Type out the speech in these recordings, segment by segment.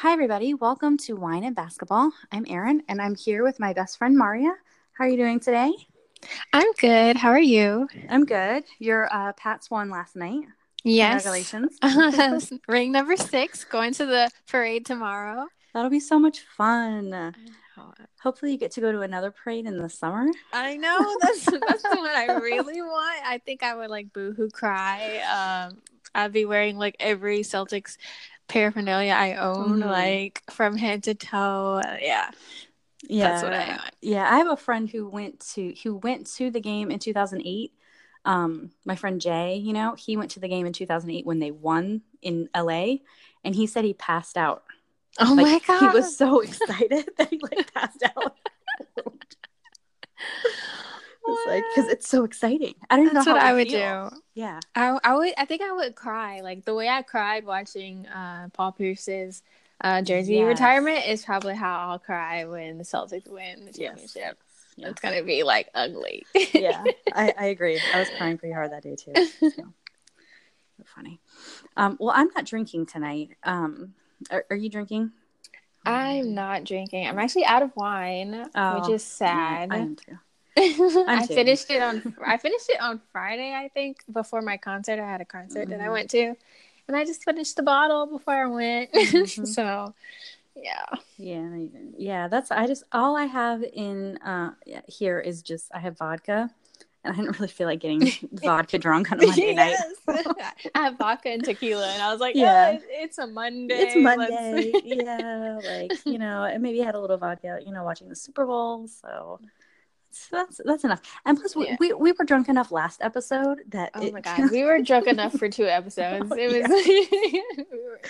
Hi, everybody. Welcome to Wine and Basketball. I'm Erin, and I'm here with my best friend Mariya. How are you doing today? I'm good. How are you? I'm good. Your uh, Pats won last night. Yes. Congratulations. Ring number six, going to the parade tomorrow. That'll be so much fun. Hopefully, you get to go to another parade in the summer. I know that's that's the one I really want. I think I would like boohoo cry. Um, I'd be wearing like every Celtics paraphernalia I own, Mhm. like from head to toe. Yeah, Yeah, that's what I yeah. I have a friend who went to who went to the game in 2008. Um, my friend Jay, you know, he went to the game in 2008 when they won in LA, and he said he passed out. Oh Like, my god, He was so excited that he like passed out. It's like because it's so exciting. I don't That's know what how I would feel. do. Yeah. I I would I think I would cry like the way I cried watching uh, Paul Pierce's uh, jersey Yes. retirement is probably how I'll cry when the Celtics win the Yes. championship. Yeah. It's gonna be like ugly. yeah, I, I agree. I was crying pretty hard that day too. So. So funny. Um, well, I'm not drinking tonight. Um, are, are you drinking? I'm not drinking. I'm actually out of wine, Oh, which is sad. I am too. I finished it on I finished it on Friday, I think, before my concert. I had a concert that I Mhm. went to, and I just finished the bottle before I went. Mhm. so, yeah. Yeah, yeah. That's I just all I have in uh here is just I have vodka, and I didn't really feel like getting vodka drunk on a Monday night. I have vodka and tequila, and I was like, Yeah. yeah, it's, it's a Monday. It's Monday, yeah. Like you know, and maybe had a little vodka, you know, watching the Super Bowl. So, so that's that's enough. And plus, we, Yeah. we we were drunk enough last episode that Oh it- my god, we were drunk enough for two episodes. Oh, It was. were-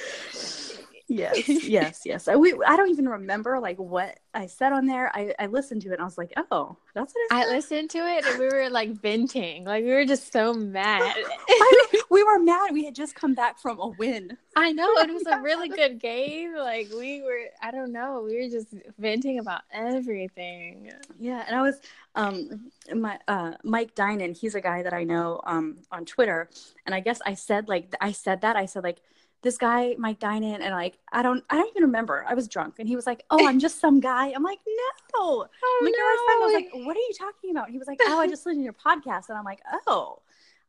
yes, yes, yes. I, we I don't even remember like what I said on there. I I listened to it and I was like, oh, that's what I I listened to it and we were like venting, like we were just so mad. I- we were mad. We had just come back from a win. I know it was a really good game. Like we were, I don't know, we were just venting about everything. Yeah, and I was um my uh Mike Dinan, he's a guy that I know um on Twitter, and I guess I said like I said that I said like this guy Mike Dinan and like I don't I don't even remember. I was drunk and he was like, "Oh, I'm just some guy." I'm like, "No." Oh Look at my friend. I was like, "What are you talking about?" He was like, "Oh, I just listened to your podcast." And I'm like, "Oh."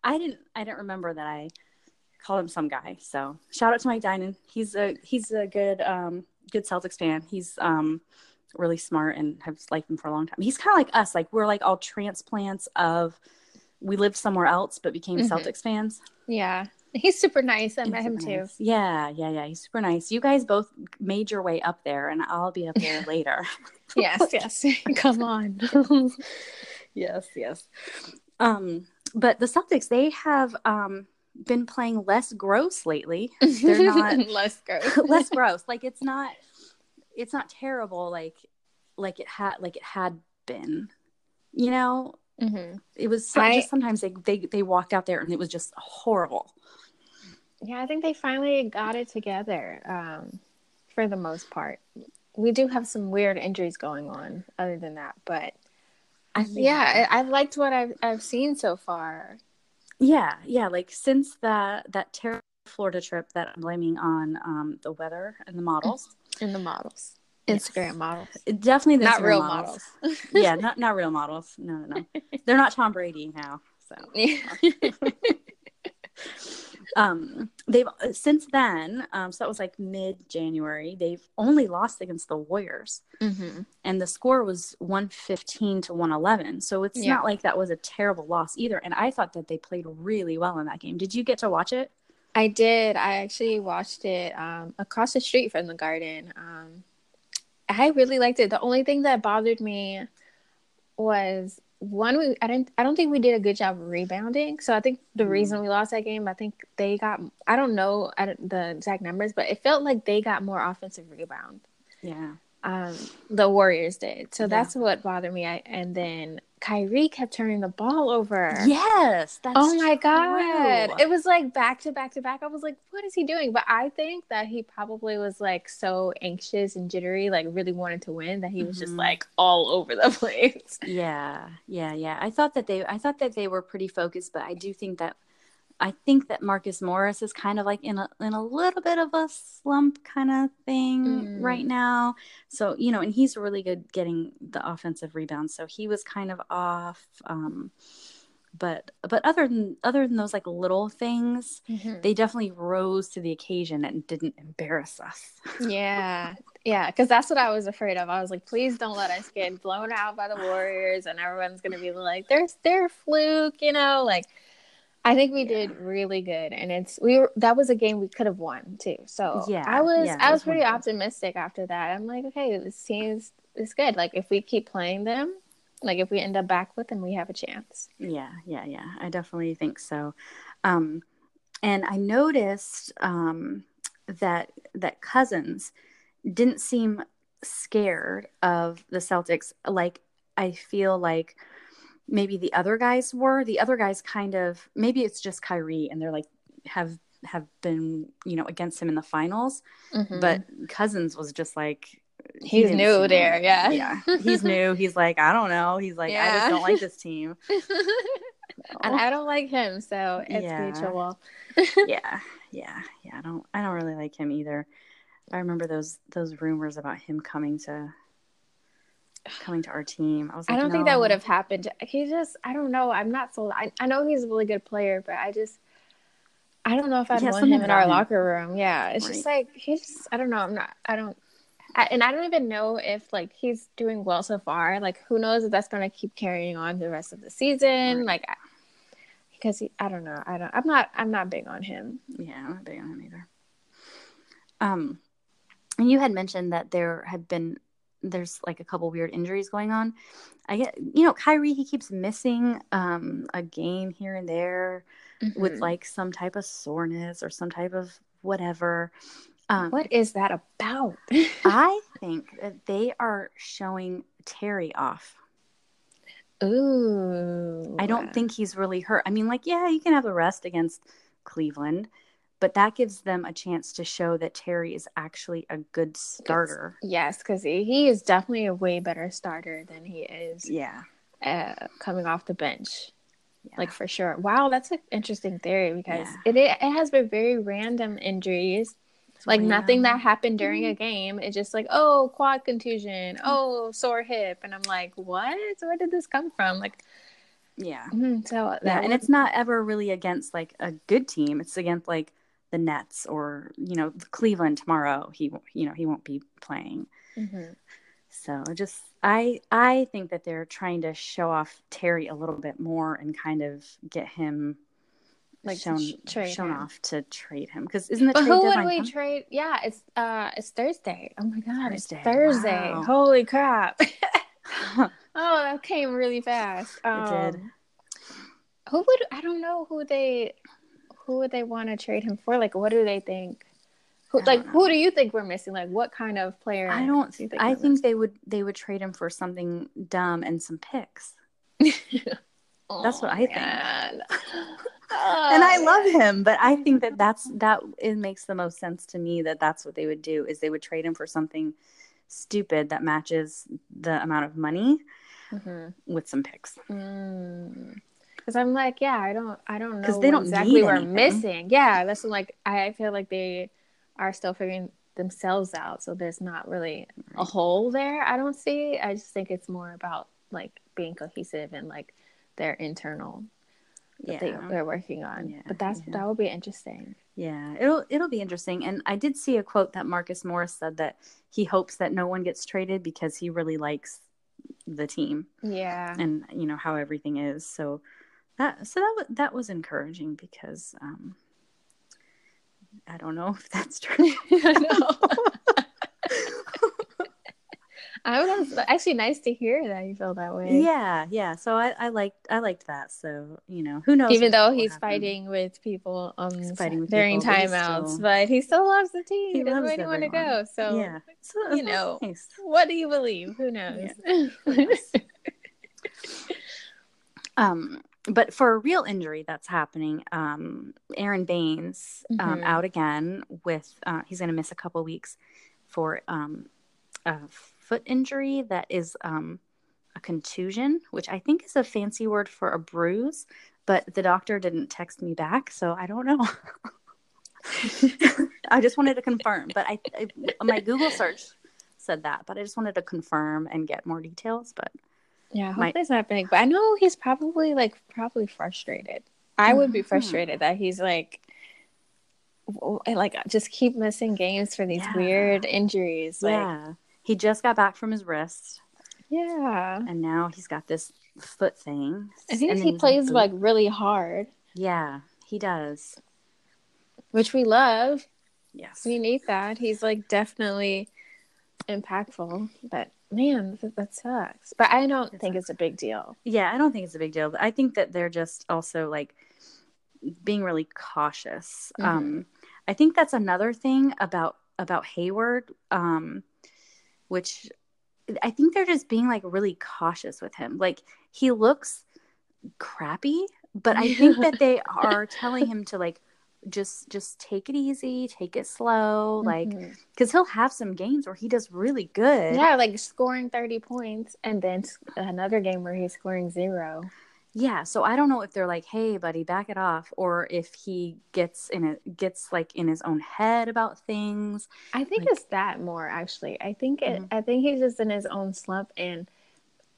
I didn't I didn't remember that I called him some guy. So, shout out to Mike Dinan. He's a he's a good um good Celtics fan. He's um really smart and have liked him for a long time. He's kind of like us. Like we're like all transplants of we lived somewhere else but became Mhm. Celtics fans. yeah, he's super nice. I He's met him super too. Yeah, yeah, yeah. He's super nice. You guys both made your way up there, and I'll be up there later. Yes, yes. Come on. yes, yes. Um, but the Celtics, they have um been playing less gross lately. They're not less gross. less gross. Like it's not it's not terrible like like it had like it had been. You know, hmm it was so, I- just sometimes they, they they walked out there and it was just horrible. Yeah, I think they finally got it together um, for the most part. We do have some weird injuries going on, other than that, but I, yeah, I, I've liked what I've I've seen so far. yeah, yeah. Like since that that terrible Florida trip that I'm blaming on um, the weather and the models, in the models, Yes. Instagram models, definitely the not Instagram real models. yeah, not not real models. No, no, no. They're not Tom Brady now. So um they've since then um so that was like mid january they've only lost against the warriors hmm and the score was 115 to 111 so it's Yeah. not like that was a terrible loss either and i thought that they played really well in that game did you get to watch it I did. I actually watched it um, across the street from the garden. Um, I really liked it. The only thing that bothered me was one. We, I didn't. I don't think we did a good job rebounding. So I think the Mhm. reason we lost that game, I think they got. I don't know I don't, the exact numbers, but it felt like they got more offensive rebound. yeah Um, the Warriors did. So Yeah. that's what bothered me. I, and then Kyrie kept turning the ball over. yes that's Oh my god. It was like back to back to back. I was like, what is he doing? But I think that he probably was like so anxious and jittery, like really wanted to win that he was just Mhm. like all over the place. yeah yeah yeah i thought that they i thought that they were pretty focused but i do think that I think that Marcus Morris is kind of like in a in a little bit of a slump kind of thing Mm. right now. So you know, and he's really good getting the offensive rebounds. So he was kind of off. Um, but but other than other than those like little things, Mhm. they definitely rose to the occasion and didn't embarrass us. Yeah, yeah, because that's what I was afraid of. I was like, please don't let us get blown out by the Warriors, and everyone's gonna be like, "There's their fluke," you know. Like, I think we did really good, and it's we were that was a game we could have won too. So Yeah, I was yeah, I was was pretty wonderful. optimistic after that. I'm like, okay, this team's is good. Like, if we keep playing them, like if we end up back with them, we have a chance. Yeah, yeah, yeah. I definitely think so. Um, and I noticed um, that that Cousins didn't seem scared of the Celtics. Like I feel like maybe the other guys were. The other guys kind of maybe it's just Kyrie, and they're like have have been you know against him in the finals. Mm-hmm. But Cousins was just like He's didn't new there, yeah. yeah. He's new. He's like I don't know. He's like I just don't like this team. and I don't like him, so it's Yeah. mutual. yeah yeah yeah i don't i don't really like him either i remember those those rumors about him coming to coming to our team i was Like, I don't think that would have happened. He just, I don't know. I'm not sold. I, I know he's a really good player, but I just, I don't know if I'd Yeah, want him in our him. locker room. Yeah, it's just Right. like he's. I don't know. I'm not. I don't. I, and I don't even know if like he's doing well so far. Like, who knows if that's going to keep carrying on the rest of the season? Right. Like, I- because he, I don't know. I don't. I'm not. I'm not big on him. yeah i'm not big on him either um and you had mentioned that there had been there's like a couple weird injuries going on i get you know kyrie he keeps missing um a game here and there with Mhm. like some type of soreness or some type of whatever um what is that about? I think that they are showing Terry off. Ooh. I don't think he's really hurt. I mean, like, yeah, you can have a rest against Cleveland, but that gives them a chance to show that Terry is actually a good starter. Yes, because he, is definitely a way better starter than he is Yeah. uh, coming off the bench. yeah. Like for sure. Wow, that's an interesting theory because Yeah. it, it has been very random injuries. Like nothing that happened during Mm-hmm. a game. It's just like, oh, quad contusion, oh, sore hip, and I'm like, what? Where did this come from? Like, yeah. mhm, so that Yeah. And it's not ever really against like a good team. It's against like the Nets or, you know, Cleveland tomorrow. He, won't- you know, he won't be playing. Mhm. So just I I think that they're trying to show off Terry a little bit more and kind of get him Like, shown sh- shown him. off to trade him because isn't the But trade who would we coming? trade? Yeah, it's uh, it's Thursday. Oh my god, Thursday. it's Thursday. Wow. Holy crap! oh, that came really fast. It did. Um, Who would I don't know who they who would they want to trade him for? Like, what do they think? Who, like, don't who do you think we're missing? Like, what kind of player? I don't. do you I think they would they would trade him for something dumb and some picks. missing? that's what I think. man. and I Oh, love him, but I think that that's that it makes the most sense to me that that's what they would do is they would trade him for something stupid that matches the amount of money Mhm. with some picks. Mm. Cause I'm like, yeah, I don't, I don't know 'Cause they don't exactly we're anything. missing. Yeah, that's like I feel like they are still figuring themselves out, so there's not really a hole there. I don't see. I just think it's more about like being cohesive and like their internal that they, Yeah. they're working on. Yeah, but that's yeah. that will be interesting. Yeah, it'll it'll be interesting. And I did see a quote that Marcus Morris said that he hopes that no one gets traded because he really likes the team Yeah. and you know how everything is. So that so that wa- that was encouraging because um I don't know if that's true. I know. I was actually nice to hear that you feel that way. yeah, yeah. So I, I liked I liked that. So you know who knows? even though he's happen. fighting with people um He's fighting with during people, timeouts, still- but he still loves the team. He doesn't loves really want to go. So yeah, so you know. nice. what do you believe? Who knows? Um, but for a real injury that's happening, um, Aron Baynes um, Mhm. out again with uh, he's going to miss a couple weeks for um, a foot injury that is um, a contusion, which I think is a fancy word for a bruise. but the doctor didn't text me back, so I don't know. I just wanted to confirm, but I, I my Google search said that, but I just wanted to confirm and get more details. But Yeah, I hope My- big, but I know he's probably like probably frustrated. I would be Mhm. frustrated that he's like, like just keep missing games for these Yeah. weird injuries. Like, yeah, he just got back from his wrist, yeah. and now he's got this foot thing. I think he plays the- like really hard, yeah, he does. which we love. Yes, We need that. He's like definitely impactful, but man, that, that sucks. But I don't think it's a big deal. yeah. I don't think it's a big deal, but I think that they're just also like being really cautious. Mhm. Um, I think that's another thing about about Hayward, um, which I think they're just being like really cautious with him. Like he looks crappy, but I think that they are telling him to like just just take it easy, take it slow, like Mhm. because he'll have some games where he does really good. yeah, like scoring 30 points and then another game where he's scoring zero. Yeah, so I don't know if they're like, "Hey, buddy, back it off," or if he gets in it gets like in his own head about things. I think Like- it's that more actually. I think it, Mhm. I think he's just in his own slump. And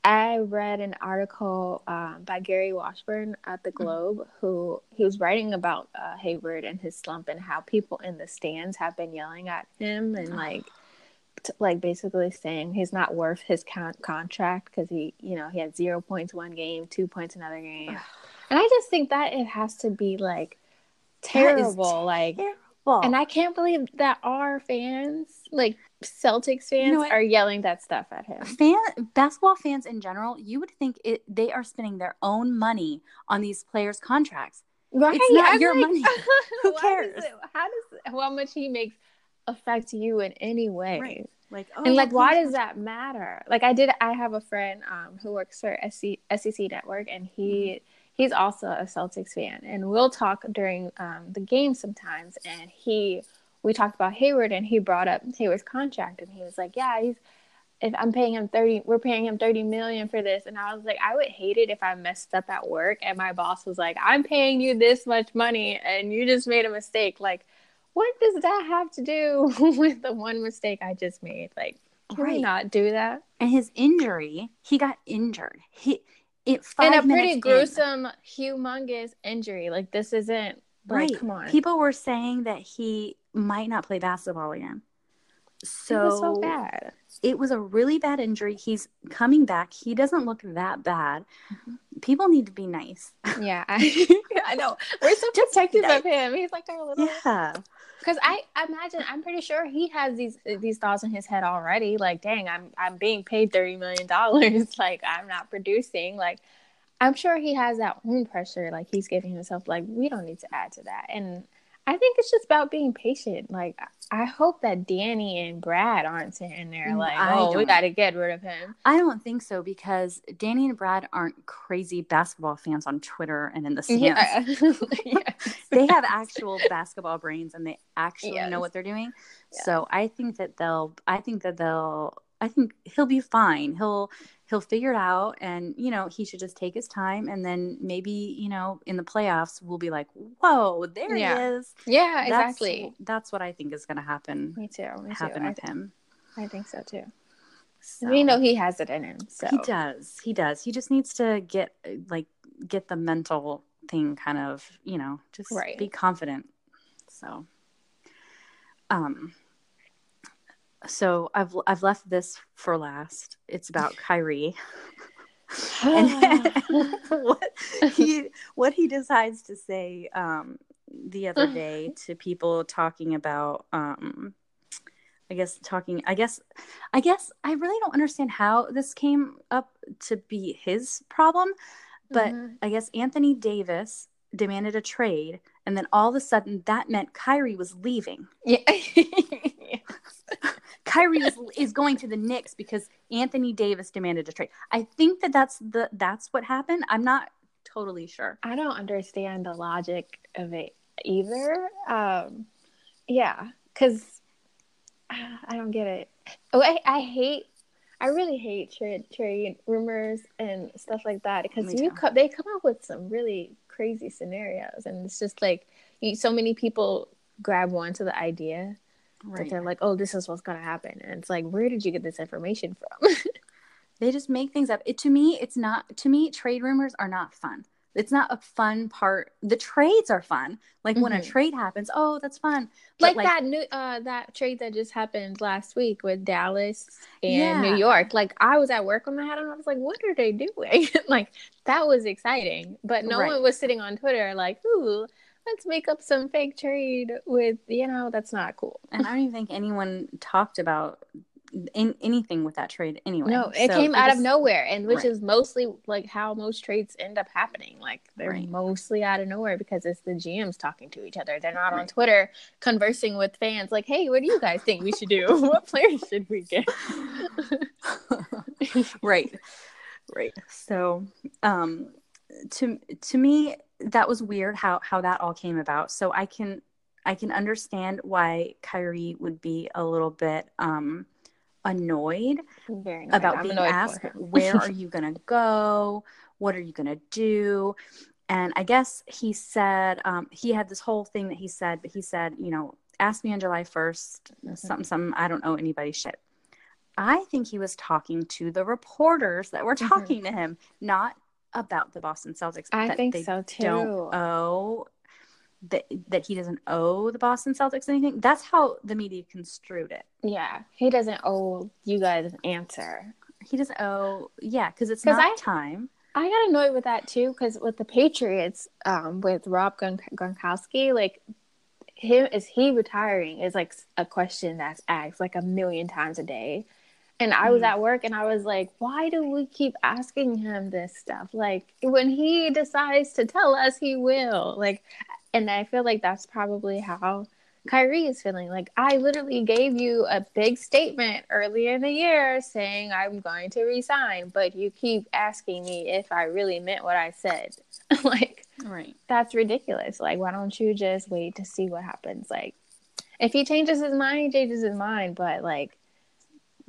I read an article um, by Gary Washburn at the Mm-hmm. Globe, who he was writing about uh, Hayward and his slump and how people in the stands have been yelling at him and like. T- like basically saying he's not worth his con- contract because he, you know, he had zero points one game, two points another game, and I just think that it has to be like is terrible. like Terrible. and I can't believe that our fans, like Celtics fans, know are yelling that stuff at him. fan basketball fans in general, you would think it they are spending their own money on these players' contracts. Right? It's not I'm your money. Who does cares? it- how does how much he makes affect you in any way? Right. Like, oh, And like, why does that matter? Like, I did. I have a friend um, who works for SC, SEC Network, and he he's also a Celtics fan. And we'll talk during um, the game sometimes. And he we talked about Hayward, and he brought up Hayward's contract, and he was like, "Yeah, he's if I'm paying him thirty, we're paying him thirty million for this." And I was like, I would hate it if I messed up at work, and my boss was like, "I'm paying you this much money, and you just made a mistake." Like what does that have to do with the one mistake I just made? Like, can we Right. not do that? And his injury, he got injured. He it five And a pretty minutes in. gruesome, humongous injury. Like, this isn't like, Right. come on. People were saying that he might not play basketball again. So, it was so bad. it was a really bad injury. He's coming back. He doesn't look that bad. Mm-hmm. People need to be nice. Yeah, I, I know. We're so Just protective nice. of him. He's like our little. Yeah. Because I imagine, I'm pretty sure he has these these thoughts in his head already. Like, dang, I'm I'm being paid thirty million dollars. like, I'm not producing. Like, I'm sure he has that own pressure. Like, he's giving himself like, we don't need to add to that. And I think it's just about being patient. Like, I hope that Danny and Brad aren't sitting there Mm, like, I oh, we got to get rid of him. I don't think so because Danny and Brad aren't crazy basketball fans on Twitter and in the stands. Yeah. yeah. they have actual basketball brains and they actually Yes. know what they're doing. Yeah. So I think that they'll I think that they'll I think he'll be fine. He'll he'll figure it out and you know, he should just take his time and then maybe, you know, in the playoffs we'll be like, "Whoa, there Yeah. he is." Yeah, That's- exactly. That's, what I think is going to happen Me too. Me too. happen I, with him. I think so too. So, We know he has it in him. So he does. He does. He just needs to get like get the mental thing kind of, you know, just Right. be confident. So um so I've I've left this for last. It's about Kyrie. and what he what he decides to say um the other day to people talking about um I guess talking I guess I guess I really don't understand how this came up to be his problem, but Mhm. I guess Anthony Davis demanded a trade and then all of a sudden that meant Kyrie was leaving. yeah. Kyrie is, is going to the Knicks because Anthony Davis demanded a trade. I think that that's the that's what happened. I'm not totally sure. I don't understand the logic of it either. Um, yeah, because I don't get it. Oh, I, I hate. I really hate trade trade rumors and stuff like that because you co- they come up with some really crazy scenarios, and it's just like you, so many people grab onto the idea that they're like, "Oh, this is what's gonna happen," and it's like, where did you get this information from? They just make things up. It to me, it's not to me, trade rumors are not fun. It's not a fun part. The trades are fun. Like when a Mhm. trade happens, oh, that's fun. But, like, that new uh that trade that just happened last week with Dallas and Yeah. New York. Like I was at work when that happened. I was like, what are they doing? like that was exciting. But no Right. one was sitting on Twitter like, ooh, let's make up some fake trade with you know, that's not cool. And I don't even think anyone talked about in, anything with that trade anyway. No, it So came out just- of nowhere, and which Right. is mostly like how most trades end up happening. Like they're Right. mostly out of nowhere because it's the GMs talking to each other. They're not on Twitter conversing with fans like, "Hey, what do you guys think we should do? what players should we get?" right right so um to to me that was weird how how that all came about so i can i can understand why Kyrie would be a little bit um annoyed Very annoyed. about I'm being annoyed asked where are you going to go what are you going to do and i guess he said um, he had this whole thing that he said but he said you know ask me on july 1st Mhm. something something i don't know anybody shit i think he was talking to the reporters that were Mhm. talking to him not about the boston celtics I think they so too. don't owe that that he doesn't owe the boston celtics anything that's how the media construed it yeah, he doesn't owe you guys an answer. he doesn't owe yeah because it's 'Cause not I- time I got annoyed with that too because with the Patriots, um, with Rob Gon- Gronkowski, like him is he retiring is like a question that's asked like a million times a day. And I was Mhm. at work and I was like, why do we keep asking him this stuff? Like when he decides to tell us, he will. Like, and I feel like that's probably how Kyrie is feeling. Like I literally gave you a big statement earlier in the year saying I'm going to resign, but you keep asking me if I really meant what I said. like right that's ridiculous. Like why don't you just wait to see what happens? Like if he changes his mind, he changes his mind, but like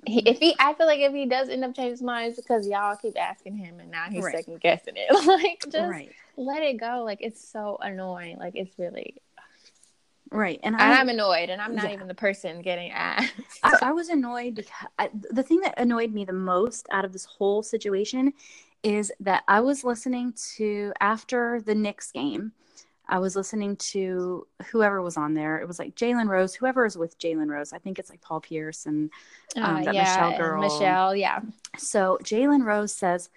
he, if he, I feel like if he does end up changing his mind, it's because y'all keep asking him, and now he's Right. second guessing it. like, just right let it go. Like, it's so annoying. Like, it's really, right and and I, I'm annoyed, and I'm not Yeah. even the person getting asked. I, I was annoyed because I, the thing that annoyed me the most out of this whole situation is that I was listening to after the Knicks game. I was listening to whoever was on there. It was like Jalen Rose, whoever is with Jalen Rose. I think it's like Paul Pierce and um, that Michelle girl. Michelle, yeah, so Jalen Rose says,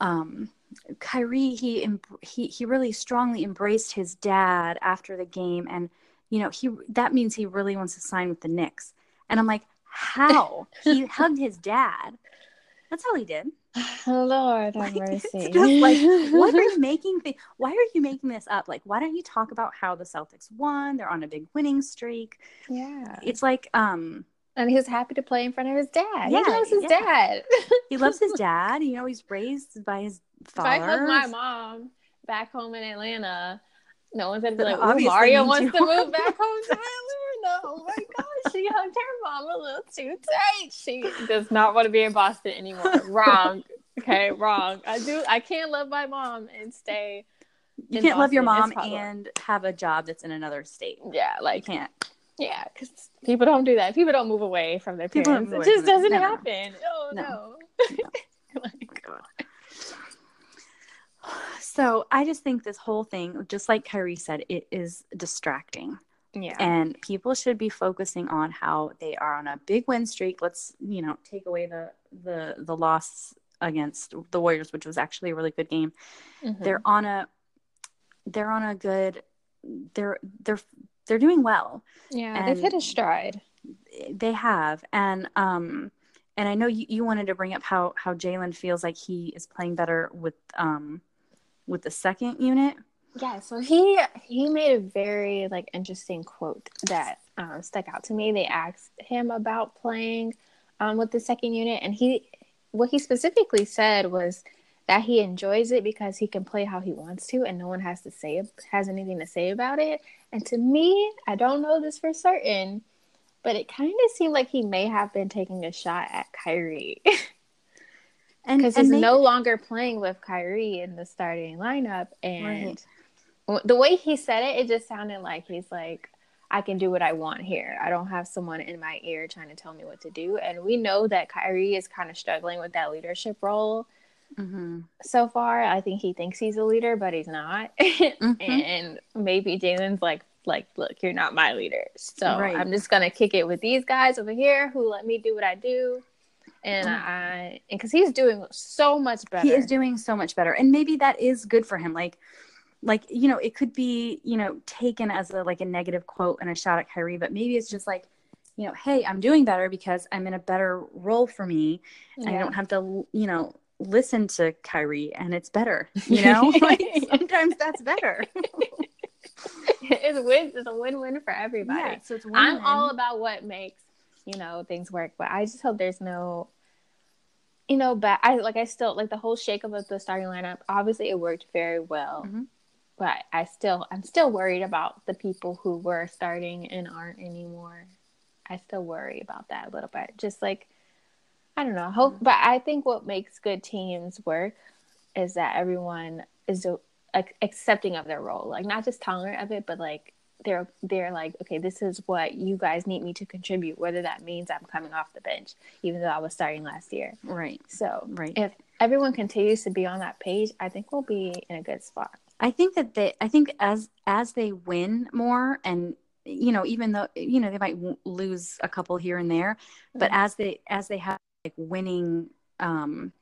um, Kyrie he he he really strongly embraced his dad after the game, and you know he that means he really wants to sign with the Knicks. And I'm like, how he hugged his dad? That's all he did. Lord have Like, mercy. It's just like, what are you making? Th- why are you making this up? Like, why don't you talk about how the Celtics won? They're on a big winning streak. yeah, It's like, um, and he's happy to play in front of his dad. Yeah, he loves his yeah. dad. he loves his dad. You know, he's raised by his If father. I hug my mom back home in Atlanta, no one's gonna be But like, "Ooh, obviously Mariya wants to want move back home to Atlanta." Oh my gosh, she hugged her mom a little too tight. She does not want to be in Boston anymore. wrong. Okay, wrong. I do. I can't love my mom and stay. you can't love your mom and have a job that's in another state. Yeah, like You can't. yeah, because people don't do that. People don't move away from their parents. It just doesn't no, no. happen. Oh no. No. like, oh So I just think this whole thing, just like Kyrie said, it is distracting. Yeah. And people should be focusing on how they are on a big win streak. Let's, you know, take away the the the loss against the Warriors, which was actually a really good game. Mhm. They're on a they're on a good they're they're they're doing well. yeah, they've hit a stride. they have and um and i know you, you wanted to bring up how how jalen feels like he is playing better with um with the second unit Yeah, so he he made a very like interesting quote that um, stuck out to me. They asked him about playing um, with the second unit, and he what he specifically said was that he enjoys it because he can play how he wants to, and no one has to say has anything to say about it. And to me, I don't know this for certain, but it kind of seemed like he may have been taking a shot at Kyrie. Because he's no longer playing with Kyrie in the starting lineup, and Right. The way he said it, it just sounded like he's like, "I can do what I want here. I don't have someone in my ear trying to tell me what to do." And we know that Kyrie is kind of struggling with that leadership role Mhm. so far. I think he thinks he's a leader, but he's not. Mhm. and maybe Jalen's like, like, look, you're not my leader. So Right. I'm just gonna kick it with these guys over here who let me do what I do. And Mm. I, because he's doing so much better. he is doing so much better and maybe that is good for him like like you know it could be you know taken as a like a negative quote and a shot at Kyrie but maybe it's just like you know hey I'm doing better because I'm in a better role for me I don't have to you know listen to Kyrie and it's better you know like sometimes that's better it's a win. It's a win-win for everybody. yeah so it's I'm all about what makes you know things work, but I just hope there's no, you know, but I like I still like the whole shakeup of the starting lineup. Obviously, it worked very well, Mhm. But I still I'm still worried about the people who were starting and aren't anymore. I still worry about that a little bit. Just like I don't know, hope, but I think what makes good teams work is that everyone is uh, ac- accepting of their role, like not just tolerant of it, but like they're they're like, okay, this is what you guys need me to contribute, whether that means I'm coming off the bench, even though I was starting last year. right So right if everyone continues to be on that page, I think we'll be in a good spot. I think that they I think as as they win more and you know even though you know they might w- lose a couple here and there but Mhm. as they as they have like winning um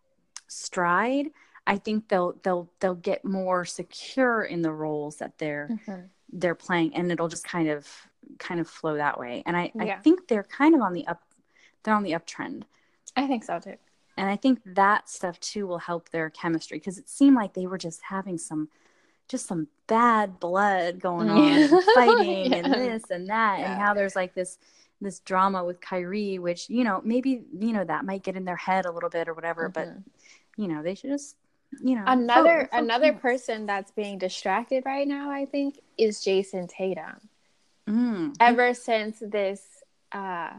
stride I think they'll they'll they'll get more secure in the roles that they're Mhm. they're playing and it'll just kind of kind of flow that way and I I think they're kind of on the up they're on the uptrend I think so too. and I think that stuff too will help their chemistry because it seemed like they were just having some, just some bad blood going on, Yeah. and fighting and this and that, Yeah. and how there's like this this drama with Kyrie, which you know maybe you know that might get in their head a little bit or whatever, but Mhm. you know they should just you know another another on- person that's being distracted right now, I think, is Jayson Tatum. Mm. ever since this uh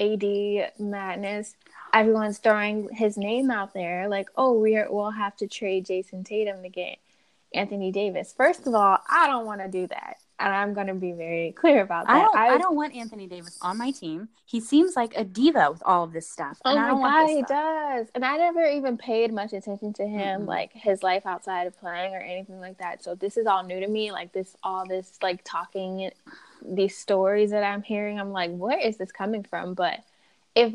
AD madness, everyone's throwing his name out there like, oh, we're we'll have to trade Jayson Tatum to get Anthony Davis. First of all, I don't want to do that. And I'm gonna be very clear about that. I don't. I, don't want Anthony Davis on my team. He seems like a diva with all of this stuff, Oh and I my don't god, he does. And I never even paid much attention to him, Mm-mm. like his life outside of playing or anything like that. So this is all new to me. Like this, all this, like talking, these stories that I'm hearing. I'm like, where is this coming from? But if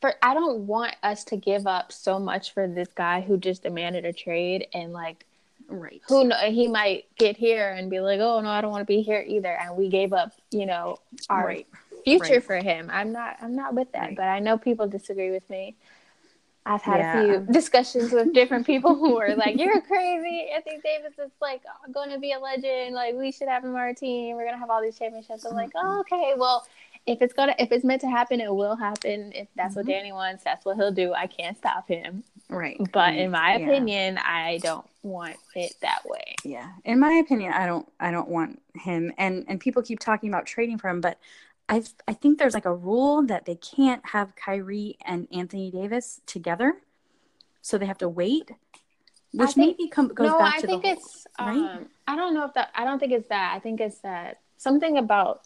for, I don't want us to give up so much for this guy who just demanded a trade and like Right. who know he might get here and be like, oh no, I don't want to be here either. And we gave up, you know, our Right. future Right. for him. I'm not I'm not with that, Right. but I know people disagree with me. I've had Yeah. a few discussions with different people who are like, "You're crazy. Anthony Davis is like going to be a legend. Like we should have him on our team. We're gonna have all these championships." I'm like, oh, "Okay, well, if it's gonna if it's meant to happen, it will happen. If that's what Mhm. Danny wants, that's what he'll do. I can't stop him. Right. But in my Yeah. opinion, I don't want it that way. yeah in my opinion i don't i don't want him and and people keep talking about trading for him but i i think there's like a rule that they can't have Kyrie and Anthony Davis together so they have to wait which think- maybe come, goes no, back I to think the it's. right? Um, I don't know if that. I don't think it's that. I think it's that something about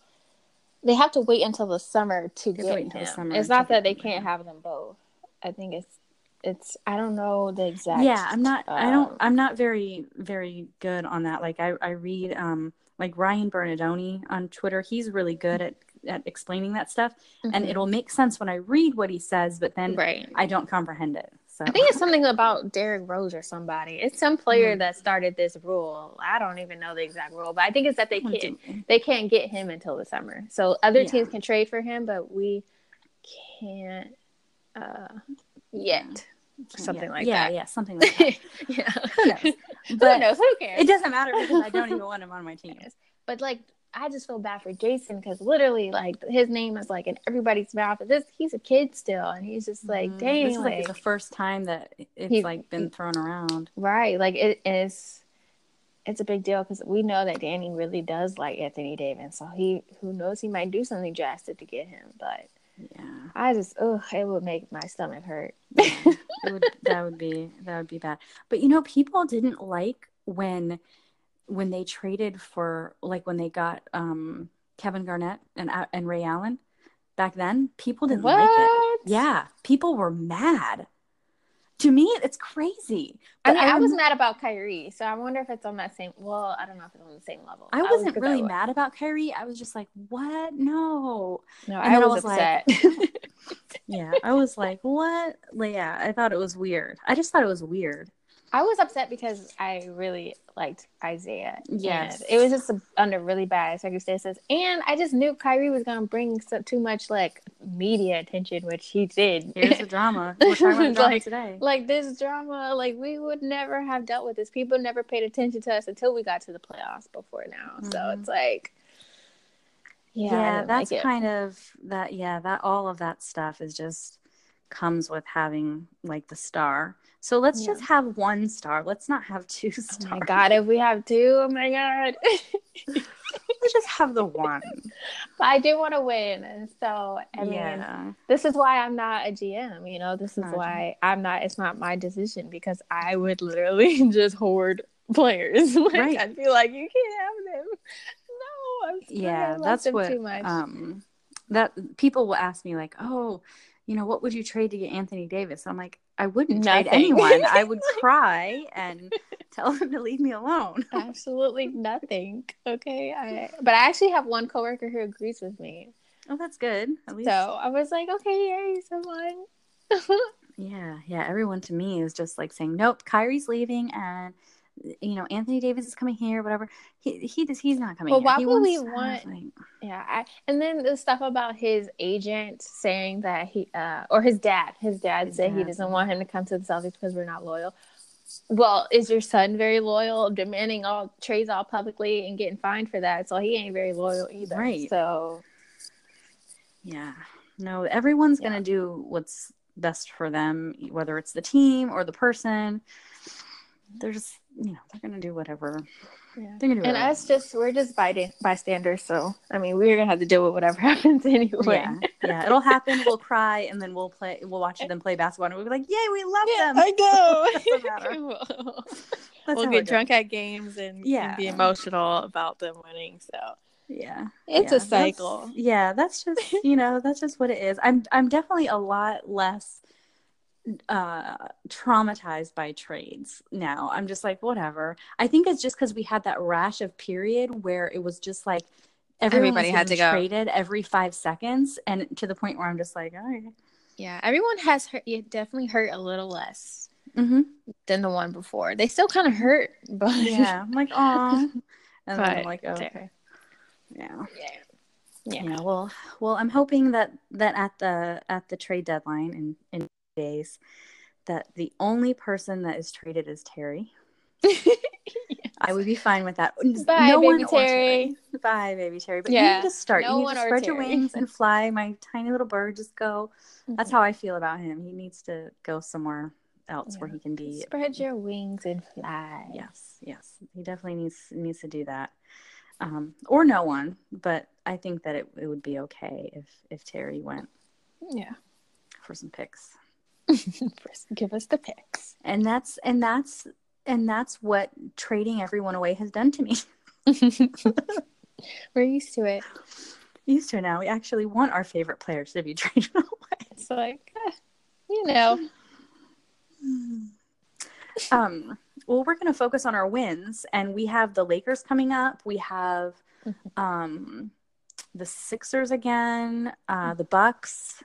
they have to wait until the summer to get him. the summer it's not that they can't yeah. have them both. I think it's. It's. I don't know the exact. yeah i'm not i don't um, i'm not very very good on that like i i read um like ryan bernardoni on twitter he's really good at at explaining that stuff and mhm. it'll make sense when i read what he says but then right. i don't comprehend it so I think it's something about Derrick Rose or somebody. It's some player Mhm. that started this rule. I don't even know the exact rule, but I think it's that they can't they can't get him until the summer. So other Yeah. teams can trade for him, but we can't uh yet. Something yeah, like yeah, that. Yeah, something like that. yeah. Who knows? Who knows? Who cares? It doesn't matter because I don't even want him on my team. But like, I just feel bad for Jayson because literally, like, his name is like in everybody's mouth. This he's a kid still, and he's just like, Mhm. dang, this is like like, the first time that it's like been thrown around. right? Like it is. It's a big deal because we know that Danny really does like Anthony Davis. So he, who knows, he might do something drastic to get him. But Yeah. I just, oh, it would make my stomach hurt. yeah. It would, that would be that would be bad. But you know, people didn't like when when they traded for like when they got um Kevin Garnett and and Ray Allen back then. People didn't like it. Yeah, people were mad. To me, it's crazy. I mean, I, was mad about Kyrie, so I wonder if it's on that same. Well, I don't know if it's on the same level. I wasn't put really that way. mad about Kyrie. I was just like, "What? No." No, I then I was, was like- upset. Yeah, I was like, "What?" Like, yeah, I thought it was weird. I just thought it was weird. I was upset because I really liked Isaiah. Yes. It was just under really bad circumstances, and I just knew Kyrie was gonna bring so, too much like media attention, which he did. Here's the drama. We're talking about drama Like- today. like this drama, like we would never have dealt with this. People never paid attention to us until we got to the playoffs before now. So Mhm. it's like, yeah, yeah, that's like kind of that. Yeah, that all of that stuff is just comes with having like the star. So let's Yeah. just have one star. Let's not have two stars. my god, if we have two, oh my god. Let's just have the one. but I do want to win, and so I mean, this is why I'm not a GM. You know, this is Imagine. why I'm not. It's not my decision because I would literally just hoard players. like, Right. I'd be like, you can't have them. No, I'm sorry, Yeah, that's what too much. um that people will ask me like, "Oh, you know, what would you trade to get Anthony Davis?" I'm like, "I wouldn't trade anyone. I would cry and tell him to leave me alone." Absolutely nothing. Okay, I but I actually have one coworker who agrees with me. Oh, that's good. At least So I was like, okay, yay, someone. Yeah, yeah. Everyone to me is just like saying, "Nope, Kyrie's leaving, and you know Anthony Davis is coming here. Whatever. He he just he's not coming. Well, here. why He would we want- like, Yeah, I, and then the stuff about his agent saying that he, uh, or his dad, his dad His said he doesn't want him to come to the Celtics because we're not loyal. Well, is your son very loyal, demanding all trades all publicly and getting fined for that? So he ain't very loyal either. Right. So yeah, no. Everyone's Yeah. gonna do what's best for them, whether it's the team or the person. They're just you know they're gonna do whatever. yeah. They're gonna do And whatever. us, just we're just by- bystanders. So I mean, we're gonna have to deal with whatever happens anyway. Yeah, yeah, it'll happen. We'll cry, and then we'll play. We'll watch them play basketball, and we'll be like, "Yay, we love them!" I know. We'll That's we'll get drunk at games and, and Yeah. be emotional about them winning. So. Yeah, it's Yeah, a that's- cycle. Yeah, that's just you know that's just what it is. I'm I'm definitely a lot less uh traumatized by trades now. I'm just like whatever. I think it's just because we had that rash of period where it was just like Everybody had to go. traded every five seconds, and to the point where I'm just like, Yeah, everyone has hurt. It definitely hurt a little less mm-hmm. than the one before. They still kind of hurt, but yeah. I'm like, oh, and then I'm like, okay, yeah. yeah, yeah. Yeah. well well i'm hoping that that at the at the trade deadline in in days that the only person that is traded is terry. I would be fine with that. Bye, baby or Terry. bye baby terry. But you need to start. No you need to spread your wings and fly. My tiny little bird just go. That's Mm-hmm. how i feel about him. He needs to go somewhere else where he can be Spread your wings and fly. yes yes. He definitely needs needs to do that. Um, or no one but i think that it, it would be okay if if terry went yeah. for some picks First, give us the picks. and that's and that's and that's what trading everyone away has done to me. We're used to it. used to now. We actually want our favorite players to be traded away. It's like, eh, you know, um well we're going to focus on our wins and we have the lakers coming up. We have um the sixers again uh the bucks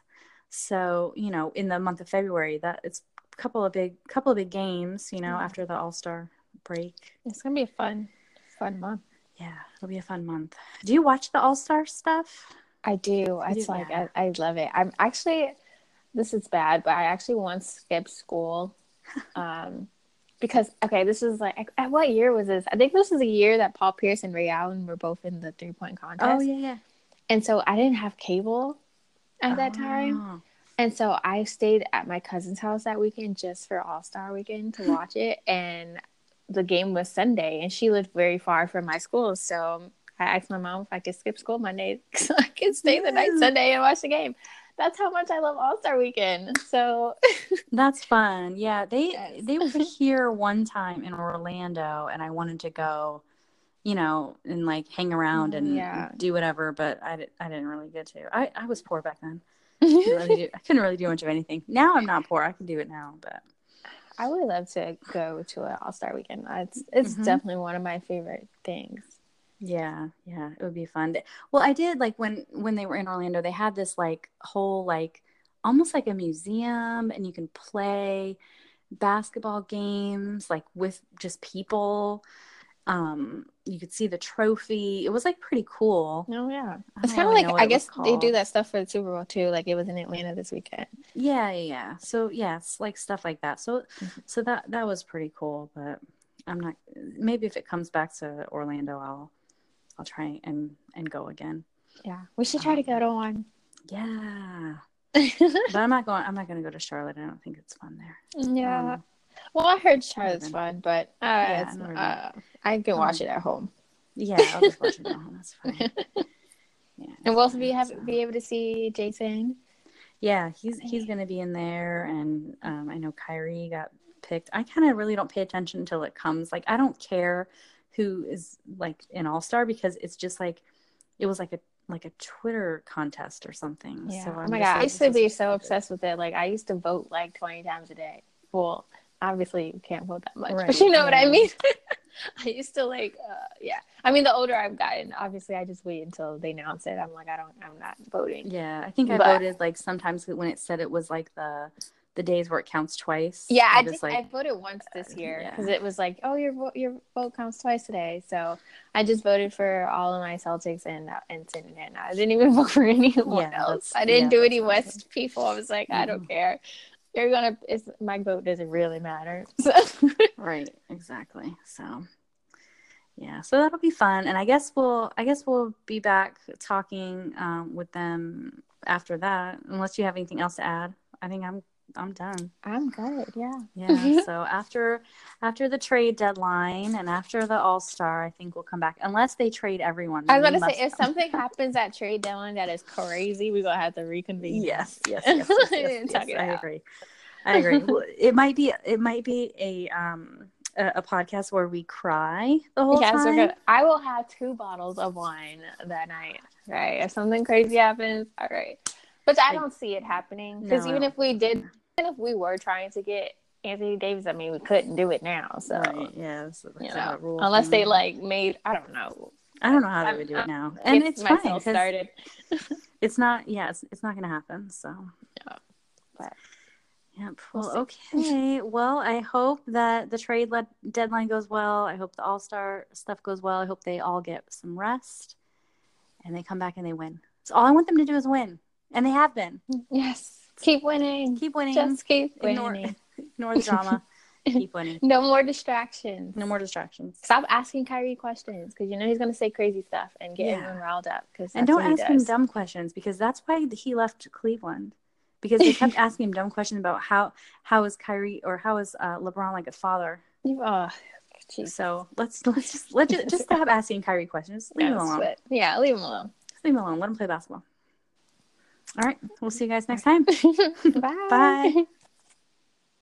so you know in the month of february that it's a couple of big couple of big games you know Yeah. after the all-star break it's gonna be a fun, fun month. yeah it'll be a fun month do you watch the all-star stuff I do. It's do, like. I, I love it. I'm actually this is bad, but I actually once skipped school. Um because okay, this is like at what year was this? I think this is a year that Paul Pierce and Ray Allen were both in the three point contest. oh yeah yeah And so I didn't have cable at that time. Oh. And so I stayed at my cousin's house that weekend just for All Star weekend to watch it. And the game was Sunday, and she lived very far from my school. So I asked my mom if I could skip school Monday so I could stay the night Sunday and watch the game. that's how much I love All Star Weekend. So That's fun. Yeah, they Yes. they were here one time in Orlando, and I wanted to go, you know, and like hang around and Yeah. do whatever, but I, I didn't really get to. I, I was poor back then. Couldn't really do, I couldn't really do much of anything. Now I'm not poor. I can do it now, but I would love to go to an All Star Weekend. It's it's Mhm. definitely one of my favorite things. yeah, yeah, it would be fun. Well, I did like when when they were in Orlando, they had this like whole like almost like a museum, and you can play basketball games like with just people. Um, you could see the trophy. It was like pretty cool. Oh yeah, it's kind of like I guess they do that stuff for the Super Bowl too. Like it was in Atlanta this weekend. Yeah, yeah, yeah. So yeah, it's like stuff like that. So Mhm. so that that was pretty cool, but I'm not maybe if it comes back to Orlando, I'll I'll try and and go again. Yeah, we should try to go to one. Yeah. But I'm not going I'm not going to go to Charlotte. I don't think it's fun there. yeah. Um, well, I heard Charlotte's fun, but uh, Yeah, it's, I've never been. uh, I can watch Um, it at home, yeah, I'll just watch it at home. That's fine. Yeah. and we'll also be have so. be able to see Jayson. Yeah, he's he's going to be in there and um I know Kyrie got picked. I kind of really don't pay attention until it comes. Like I don't care who is like an all-star because it's just like it was like a like a Twitter contest or something. Yeah. So oh I'm my just god, I used to be so obsessed with it. Like I used to vote like twenty times a day. Well, obviously you can't vote that much, right. but you know what I mean. I used to like, uh, yeah. I mean, the older I've gotten, obviously, I just wait until they announce it. I'm like, I don't, I'm not voting. Yeah, I think I But- voted like sometimes when it said it was like the the days where it counts twice. Yeah, I just did. I voted once this uh, year yeah. because it was like, oh, your vote, your vote counts twice today. So I just voted for all of my Celtics and uh, and Cincinnati. I didn't even vote for anyone Yeah, else. I didn't yeah, do any West people. I was like, I don't Mhm. care. You're gonna. It's, my vote doesn't really matter. So Right, exactly. So yeah, so that'll be fun, and I guess we'll I guess we'll be back talking um, with them after that, unless you have anything else to add. I think I'm I'm done. I'm good. Yeah. Yeah. so after after the trade deadline and after the All Star, I think we'll come back unless they trade everyone. I was gonna say if something happens at trade deadline that is crazy, we're gonna have to reconvene. Yes, yes, yes, yes, yes, yes, I out. agree. I agree. It might be it might be a um a, a podcast where we cry the whole Yes, time. I will have two bottles of wine that night. Right. If something crazy happens, all right. But I don't see it happening because No, even if we did, even if we were trying to get Anthony Davis, I mean, we couldn't do it now. So Right, yeah, you know, rule unless they like made, I don't know. I don't know how they I'm- would do it now, and it's fine started. it's not. Yeah, it's, it's not going to happen. So Yeah. But Yep. we'll Well, okay. Well, I hope that the trade le- deadline goes well. I hope the All Star stuff goes well. I hope they all get some rest, and they come back and they win. So all I want them to do is win, and they have been. Yes, keep winning. Keep winning. Just keep Ignore- winning. Ignore the drama. Keep winning. No more distractions. No more distractions. Stop asking Kyrie questions because you know he's gonna say crazy stuff and get Yeah. everyone riled up. Because And don't ask him dumb questions because that's why he left Cleveland. Because they kept asking him dumb questions about how how is Kyrie or how is uh, LeBron like a father. Oh. So let's let's just let's just, just stop asking Kyrie questions. Leave him Yeah, alone. sweat. Yeah, leave him alone. Just leave him alone. Let him play basketball. All right. We'll see you guys next time. Bye. Bye.